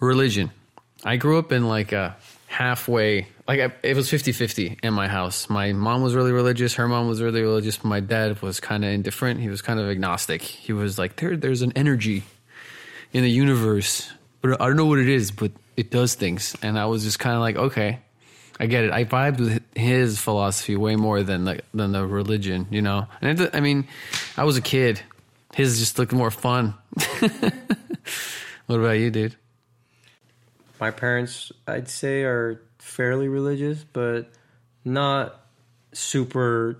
religion. I grew up in like a halfway, like I, it was 50 50 in my house. My mom was really religious. Her mom was really religious. My dad was kind of indifferent. He was kind of agnostic. He was like, there, there's an energy in the universe, but I don't know what it is, but it does things. And I was just kind of like, okay, I get it. I vibed with his philosophy way more than the, than the religion, you know? And it, I mean, I was a kid. His just looked more fun. what about you, dude? My parents, I'd say, are fairly religious, but not super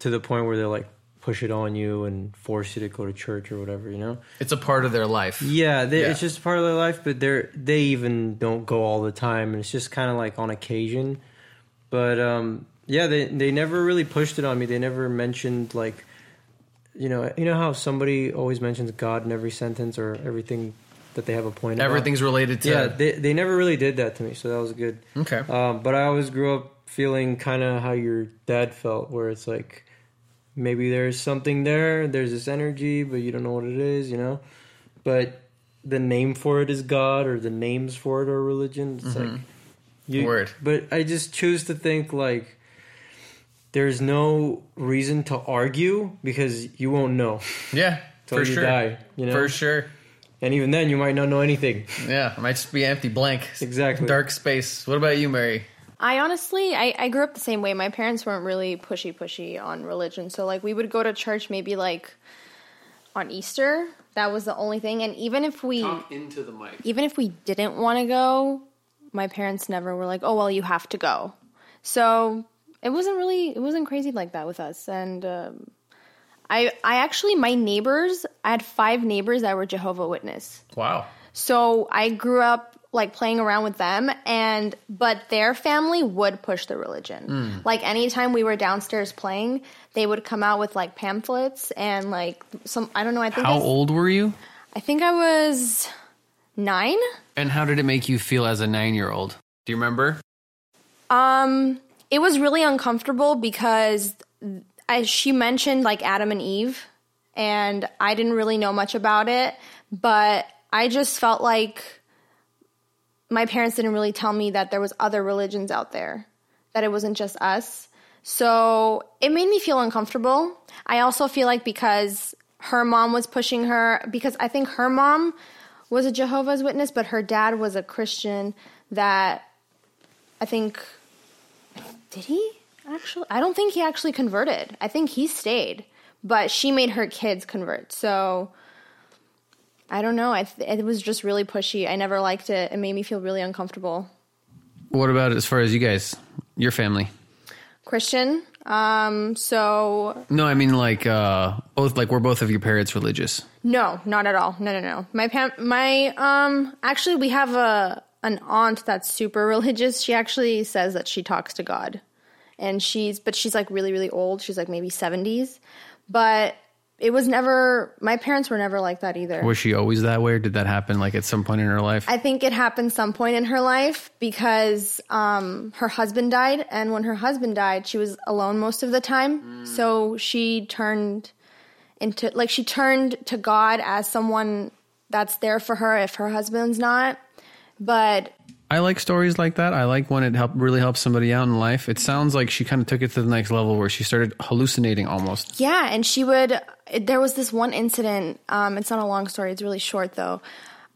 to the point where they're like push it on you and force you to go to church or whatever, you know? It's a part of their life. Yeah, they, Yeah. it's just part of their life, but they're they even don't go all the time, and it's just kind of like on occasion. But um, yeah, they they never really pushed it on me. They never mentioned like, you know, you know how somebody always mentions God in every sentence or everything that they have a point. about? Everything's related to. yeah. They they never really did that to me, so that was good. okay. Um, but I always grew up feeling kind of how your dad felt, where it's like maybe there's something there, there's this energy, but you don't know what it is, you know. But the name for it is God, or the names for it are religion. It's like you, Word. But I just choose to think like there's no reason to argue because you won't know yeah, till for you sure. die, you know. For sure. And even then, you might not know anything. Yeah, it might just be empty blank. Exactly. Dark space. What about you, Mary? I honestly, I, I grew up the same way. My parents weren't really pushy pushy on religion. So, like, we would go to church maybe like on Easter. That was the only thing. And even if we, into the mic. even if we didn't want to go, my parents never were like, oh, well, you have to go. So it wasn't really, it wasn't crazy like that with us. And, um, I, I actually, my neighbors, I had five neighbors that were Jehovah Witness. Wow. So I grew up like playing around with them and but their family would push the religion. Like anytime we were downstairs playing, they would come out with like pamphlets and like some I don't know, I think How I, old were you? I think I was 9. And how did it make you feel as a nine year old? Do you remember? Um it was really uncomfortable because She mentioned like Adam and Eve and I didn't really know much about it, but I just felt like my parents didn't really tell me that there was other religions out there, that it wasn't just us. So it made me feel uncomfortable. I also feel like because her mom was pushing her, because I think her mom was a Jehovah's Witness, but her dad was a Christian that I think did he actually? I don't think he actually converted. I think he stayed, but she made her kids convert. So I don't know. I th- it was just really pushy. I never liked it. It made me feel really uncomfortable. What about as far as you guys, your family? Christian. Um. So No, I mean like uh both like were both of your parents religious? no, not at all. No, no, no. My pa- my um. Actually, we have a an aunt that's super religious. She actually says that she talks to God, and she's but she's like really really old. She's like maybe seventies, but it was never. My parents were never like that either. Was she always that way or did that happen like at some point in her life? I think it happened some point in her life because um, her husband died, and when her husband died, she was alone most of the time. So she turned into like she turned to God as someone that's there for her if her husband's not. But I like stories like that. I like when it help really helps somebody out in life. It sounds like she kind of took it to the next level where she started hallucinating almost. Yeah, and she would. There was this one incident. Um, it's not a long story. It's really short though.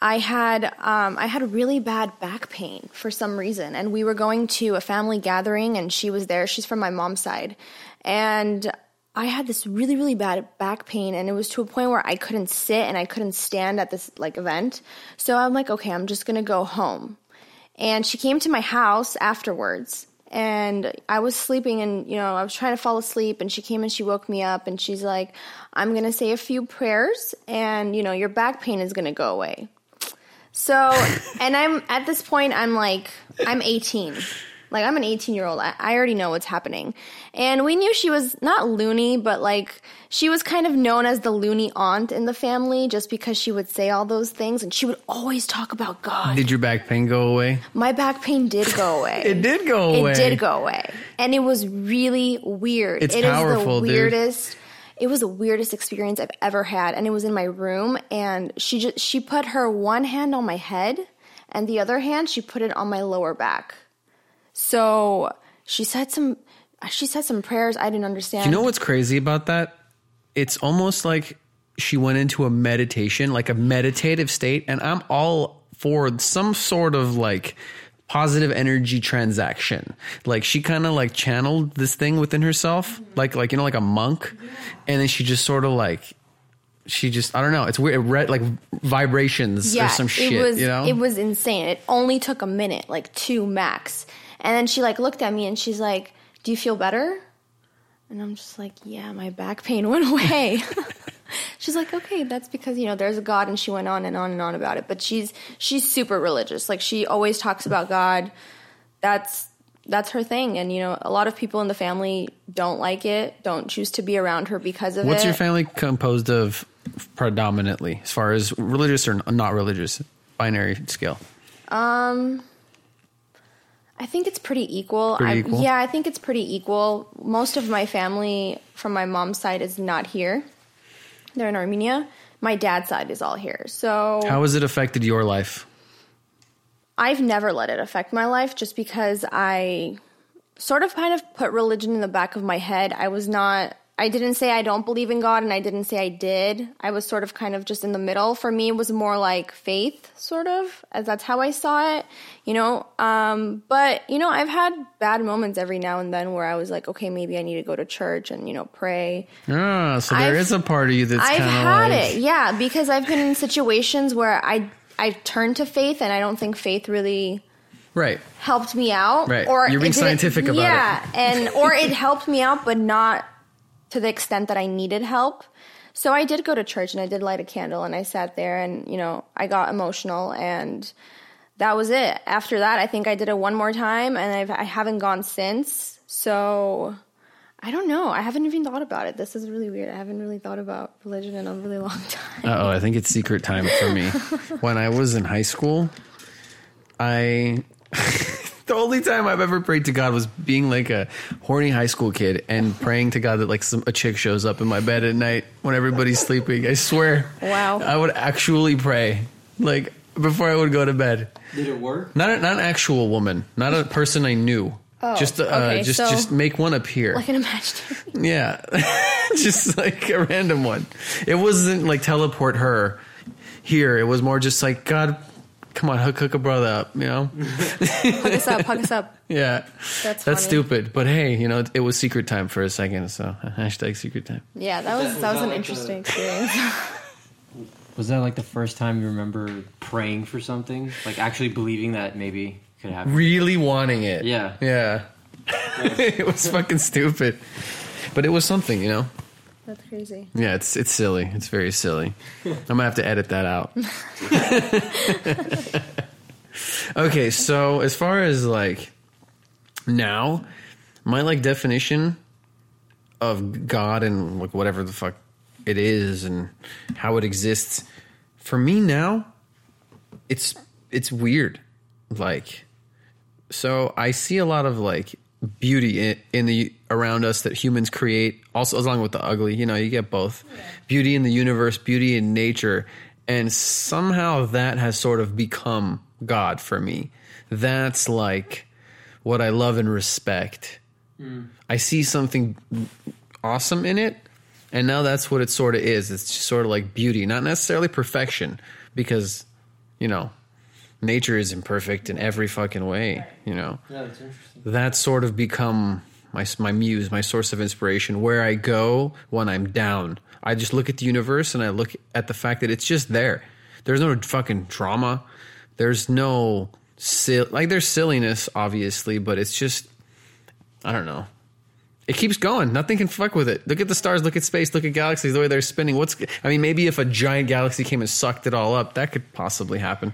I had um, I had really bad back pain for some reason, and we were going to a family gathering, and she was there. She's from my mom's side, and I had this really really bad back pain, and it was to a point where I couldn't sit and I couldn't stand at this like event. So I'm like, okay, I'm just gonna go home. And she came to my house afterwards. And I was sleeping and, you know, I was trying to fall asleep. And she came and she woke me up and she's like, I'm going to say a few prayers and, you know, your back pain is going to go away. So, and I'm at this point, I'm like, I'm 18. Like, I'm an 18 year old. I, I already know what's happening. And we knew she was not loony, but like, she was kind of known as the loony aunt in the family just because she would say all those things and she would always talk about God. Did your back pain go away? My back pain did go away. It did go away. It did go away. And it was really weird. It's It is powerful, the dude. weirdest. It was the weirdest experience I've ever had and it was in my room and she just she put her one hand on my head and the other hand she put it on my lower back. So she said some she said some prayers I didn't understand. You know what's crazy about that? It's almost like she went into a meditation, like a meditative state, and I'm all for some sort of like positive energy transaction. Like she kind of like channeled this thing within herself, mm-hmm. like like you know like a monk, and then she just sort of like she just I don't know. It's weird, it read like vibrations or some shit. It was you know, it was insane. It only took a minute, like two max. And then she like looked at me and she's like, "Do you feel better?" And I'm just like, "Yeah, my back pain went away." she's like, "Okay, that's because you know there's a God." And she went on and on and on about it. But she's she's super religious. Like she always talks about God. That's that's her thing. And you know, a lot of people in the family don't like it, don't choose to be around her because of what's it. What's your family composed of predominantly, as far as religious or not religious, binary scale? Um, I think it's pretty equal. Pretty I. Yeah, I think it's pretty equal. Most of my family from my mom's side is not here. They're in Armenia. My dad's side is all here. So How has it affected your life? I've never let it affect my life just because I sort of kind of put religion in the back of my head. I was not I didn't say I don't believe in God and I didn't say I did. I was sort of kind of just in the middle. For me it was more like faith sort of as that's how I saw it, you know. Um but you know, I've had bad moments every now and then where I was like, okay, maybe I need to go to church and you know, pray. Ah, so there I've- is a part of you that's I've had like, it, yeah, because I've been in situations where I I turned to faith, and I don't think faith really right. helped me out. Right. Or You're being scientific about it. yeah, and or it helped me out, but not to the extent that I needed help. So I did go to church and I did light a candle and I sat there and you know I got emotional and that was it. After that, I think I did it one more time and I've, I haven't gone since. So I don't know. I haven't even thought about it. This is really weird. I haven't really thought about religion in a really long time. Uh oh, I think it's secret time for me. when I was in high school, I the only time I've ever prayed to God was being like a horny high school kid and praying to God that like some a chick shows up in my bed at night when everybody's sleeping. I swear. Wow. I would actually pray like before I would go to bed. Did it work? Not a, not an actual woman, not a person I knew. Oh, just uh, okay, just so- just make one appear. Like an imaginary. Yeah. just like a random one. It wasn't like teleport her here. It was more just like, God, come on, hook, hook a brother up, you know? Hug us up. Hug us up. Yeah. That's That's funny. stupid. But hey, you know, it was secret time for a second. So hashtag secret time. Yeah, that was Was that was an like interesting a- experience. Was that like the first time you remember praying for something? Like actually believing that maybe could happen? Really wanting it. Yeah. Yeah. it was fucking stupid. But it was something, you know? That's crazy. Yeah, it's it's silly. It's very silly. I'm gonna have to edit that out. okay, so as far as like now, my like definition of God and like whatever the fuck it is and how it exists, for me now, it's it's weird. Like so I see a lot of like beauty in, in the around us that humans create also along with the ugly you know you get both. Beauty in the universe beauty in nature. And somehow that has sort of become god for me. That's like what i love and respect. Hmm. I see something awesome in it and now that's what it sort of is. It's just sort of like beauty not necessarily perfection because you know nature is imperfect in every fucking way you know Yeah, that's interesting. that's sort of become my my muse, my source of inspiration. Where I go when I'm down, I just look at the universe and I look at the fact that it's just there. There's no fucking drama. There's no sil- like there's silliness, obviously, but it's just I don't know. It keeps going. Nothing can fuck with it. Look at the stars. Look at space. Look at galaxies. The way they're spinning. What's I mean? Maybe if a giant galaxy came and sucked it all up, that could possibly happen.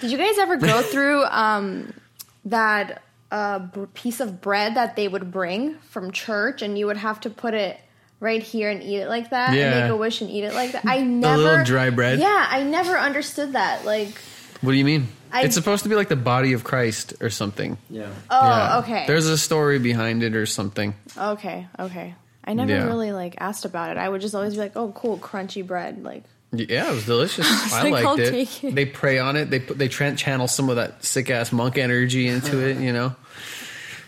Did you guys ever go through um, that uh, b- piece of bread that they would bring from church, and you would have to put it right here and eat it like that, Yeah. and make a wish and eat it like that? I never little dry bread? Yeah, I never understood that. Like, What do you mean? I- it's supposed to be like the body of Christ or something. Yeah. oh, Yeah. okay, There's a story behind it or something. okay, okay. I never Yeah. really like asked about it. I would just always be like, "Oh, cool, crunchy bread." Like, Yeah, it was delicious. I, like, liked it. it. They pray on it. They put they tran channel some of that sick ass monk energy into it. You know,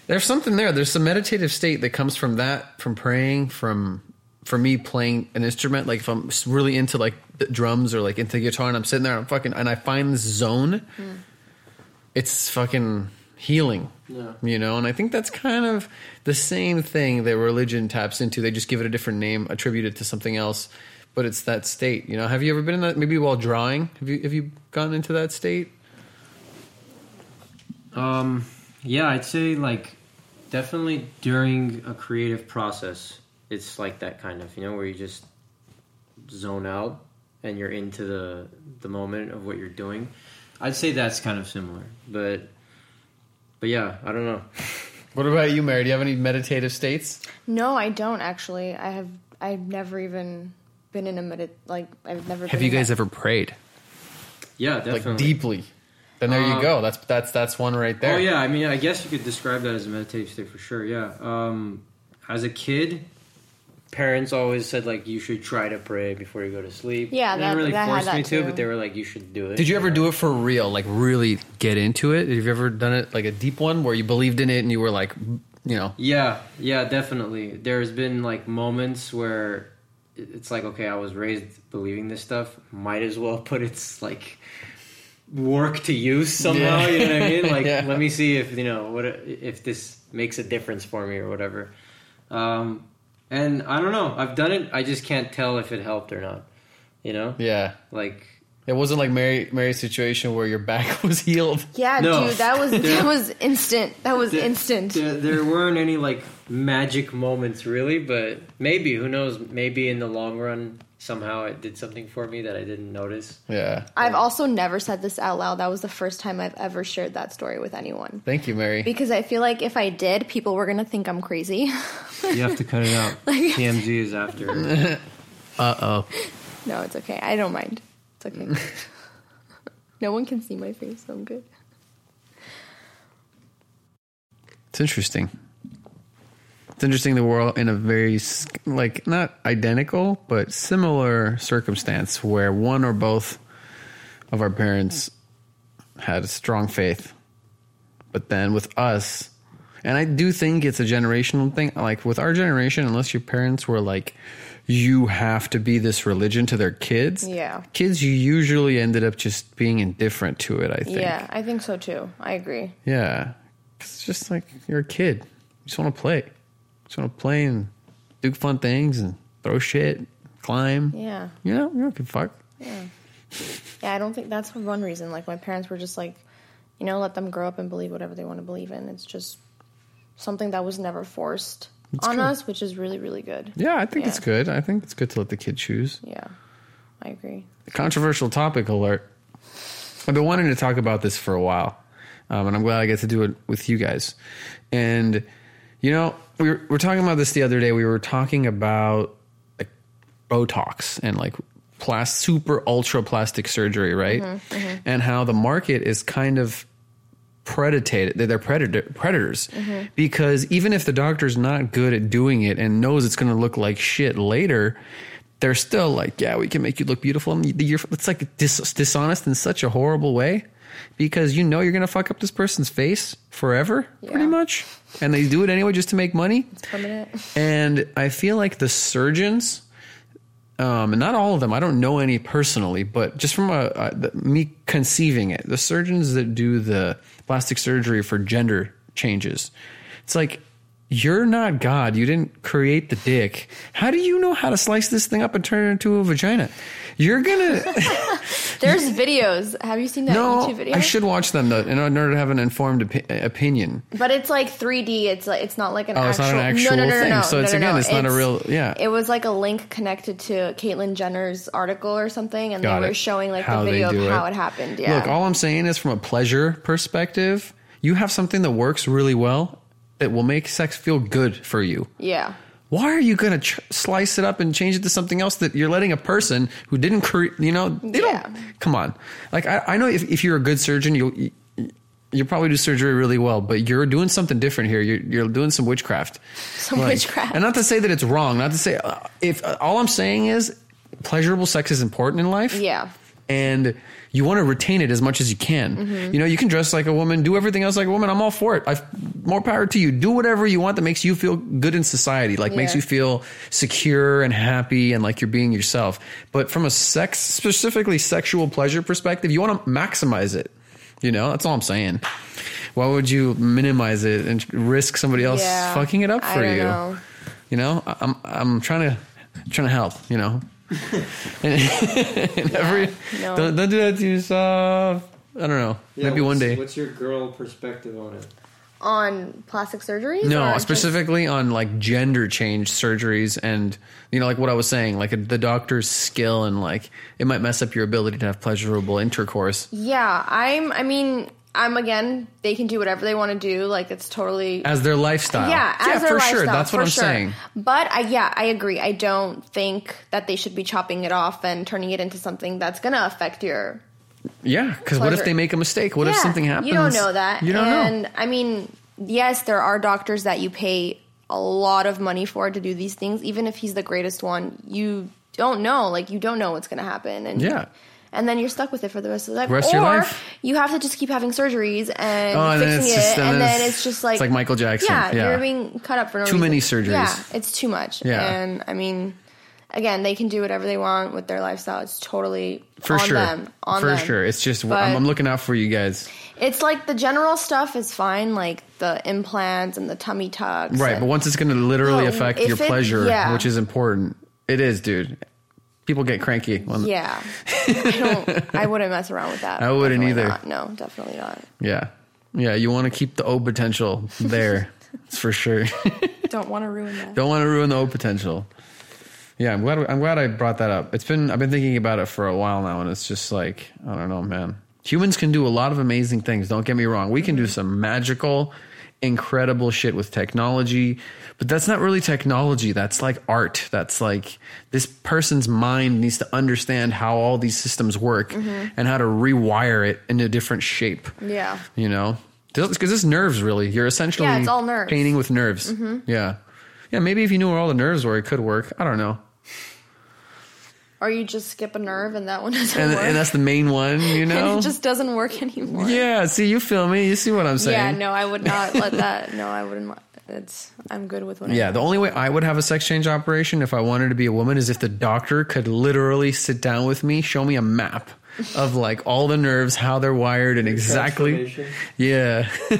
there's something there. There's some meditative state that comes from that, from praying, from for me playing an instrument. Like if I'm really into like the drums or like into guitar, and I'm sitting there, and I'm fucking, and I find this zone. It's fucking healing. Yeah. You know, and I think that's kind of the same thing that religion taps into. They just give it a different name, attribute it to something else, but it's that state. You know, have you ever been in that? Maybe while drawing, have you have you gotten into that state? Um, yeah, I'd say like definitely during a creative process, it's like that kind of you know where you just zone out and you're into the the moment of what you're doing. I'd say that's kind of similar, but but yeah, I don't know. What about you, Mary? Do you have any meditative states? No, I don't actually. I have. I've never even been in a medit. Like I've never. Have been you guys that- ever prayed Yeah, definitely. like deeply? Then there you Um, go. That's that's that's one right there. Oh yeah, I mean, I guess you could describe that as a meditative state for sure. Yeah. Um, as a kid, parents always said like you should try to pray before you go to sleep. Yeah, they that- didn't really that had force that me to, but they were like, you should do it. Did you ever do it for real? Like really get into it? Have you ever done it like a deep one where you believed in it and you were like, you know, Yeah, yeah, definitely. There's been like moments where it- it's like, okay, I was raised believing this stuff. Might as well put its like work to use somehow. Yeah. You know what I mean? Like, Yeah. let me see if you know what if this makes a difference for me or whatever. Um, and I don't know. I've done it. I just can't tell if it helped or not. You know, yeah. like It wasn't like Mary Mary's situation where your back was healed. Yeah, No. dude, that was that was instant. That was There- instant. There, there weren't any like magic moments really, but maybe who knows? Maybe in the long run, somehow it did something for me that I didn't notice. Yeah. I've also never said this out loud. That was the first time I've ever shared that story with anyone. Thank you, Mary. Because I feel like if I did, people were gonna think I'm crazy. You have to cut it out. TMZ is after. Uh oh. no, it's okay. I don't mind. It's okay. Mm. no one can see my face, so I'm good. It's interesting. It's interesting that we're all in a very like not identical but similar circumstance where one or both of our parents had a strong faith, but then with us, and I do think it's a generational thing. Like with our generation, unless your parents were like, you have to be this religion to their kids. Yeah. kids usually ended up just being indifferent to it. I think. Yeah, I think so too. I agree. Yeah. It's just like you're a kid. You just want to play. You just want to play and do fun things and throw shit, climb. Yeah. You know, you don't give a fuck. Yeah, Yeah, I don't think that's one reason. Like my parents were just like, you know, let them grow up and believe whatever they want to believe in. It's just something that was never forced on good. us, which is really, really good. Yeah, I think it's good. I think it's good to let the kid choose. Yeah, I agree. Controversial topic alert. I've been wanting to talk about this for a while, um, and I'm glad I get to do it with you guys. And you know, we were, we were talking about this the other day. We were talking about like Botox and like super ultra plastic surgery, right? And how the market is kind of predated they're they're predator predators. Mm-hmm. Because even if the doctor's not good at doing it and knows it's going to look like shit later they're still like yeah we can make you look beautiful. And you're, it's like dis- dishonest in such a horrible way because you know you're going to fuck up this person's face forever pretty much. And they do it anyway just to make money. Permanent. and I feel like the surgeons, um, and not all of them, I don't know any personally, but just from a, a, the, me conceiving it, the surgeons that do the plastic surgery for gender changes, it's like, you're not God. You didn't create the dick. How do you know how to slice this thing up and turn it into a vagina? You're gonna There's videos. Have you seen that no. YouTube video? I should watch them though, in order to have an informed opi- opinion. But it's like 3D. It's like it's not like an Oh, it's not an actual no, no, no, thing. No, So it's- again, no. it's not a real- yeah. It was like a link connected to Caitlyn Jenner's article or something, and Got they were it. showing like How the video of how it. it happened. Yeah. Look, all I'm saying is from a pleasure perspective, you have something that works really well that will make sex feel good for you. yeah. Why are you going to ch- slice it up and change it to something else that you're letting a person who didn't create, you know, they Yeah. don't, come on. Like, I, I know if, if you're a good surgeon, you'll, you, you probably do surgery really well, but you're doing something different here. You're, you're doing some witchcraft. Some Like, witchcraft. And not to say that it's wrong, not to say, uh, if uh, all I'm saying is pleasurable sex is important in life. Yeah. And you want to retain it as much as you can. Mm-hmm. You know, you can dress like a woman, do everything else like a woman. I'm all for it. I've more power to you. Do whatever you want that makes you feel good in society, like makes you feel secure and happy and like you're being yourself. But from a sex, specifically sexual pleasure perspective, you want to maximize it. You know, that's all I'm saying. Why would you minimize it and risk somebody else Yeah. fucking it up for you? know. You know, I'm I'm trying to trying to help. You know, and, and every no. don't, don't do that to yourself. I don't know. Maybe one day. What's your girl perspective on it? On plastic surgery? No, specifically on like gender change surgeries and you know like what I was saying, like the doctor's skill and like it might mess up your ability to have pleasurable intercourse Yeah, I'm. I mean, I'm again. They can do whatever they want to do. Like it's totally. as their lifestyle. yeah, as their for lifestyle, sure. That's what for I'm sure. saying. But I, yeah, I agree. I don't think that they should be chopping it off and turning it into something that's going to affect your. Yeah, because what if they make a mistake? What if something happens? You don't know that. You don't and, know. I mean, yes, there are doctors that you pay a lot of money for to do these things. Even if he's the greatest one, you don't know. Like you don't know what's going to happen. And Yeah. And then you're stuck with it for the rest of the life. Rest or your life? you have to just keep having surgeries and Oh, fixing just- it, then and then it's- uh, it's just like it's like Michael Jackson. Yeah, Yeah. you're being cut up for no Too reason. many surgeries. Yeah, it's too much. Yeah. and I mean, again, they can do whatever they want with their lifestyle. It's totally For on sure. them. On for them. sure. It's just I'm, I'm looking out for you guys. It's like the general stuff is fine, like the implants and the tummy tucks. Right, and- but once it's going to literally affect your it- pleasure, yeah. which is important, it is, dude. People get cranky. The, yeah, I don't. I wouldn't mess around with that. I wouldn't Definitely either. not. No, definitely not. yeah, yeah. You want to keep the O potential there, it's for sure. Don't want to ruin that. Don't want to ruin the O potential. Yeah, I'm glad. I'm glad I brought that up. It's been I've been thinking about it for a while now, and it's just like I don't know, man. Humans can do a lot of amazing things. Don't get me wrong. We can do some magical, incredible shit with technology, but that's not really technology. That's like art. That's like this person's mind needs to understand how all these systems work mm-hmm. and how to rewire it into a different shape. Yeah. You know, because it's nerves. Really, you're essentially Yeah, it's all nerves. painting with nerves. Mm-hmm. Yeah, yeah. Maybe if you knew where all the nerves were, it could work. I don't know. Or you just skip a nerve and that one doesn't And, work. and that's the main one. You know. it just doesn't work anymore. yeah. See, you feel me. You see what I'm saying? Yeah, no, I would not let that. No, I wouldn't. It's. I'm good with what. Yeah, the only way I would have a sex change operation if I wanted to be a woman is if the doctor could literally sit down with me, show me a map of like all the nerves, how they're wired, and exactly. Yeah.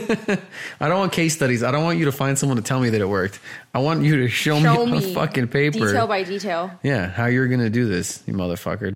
I don't want case studies. I don't want you to find someone to tell me that it worked. I want you to show, Show me on me fucking paper. detail by detail. yeah, how you're gonna do this, you motherfucker.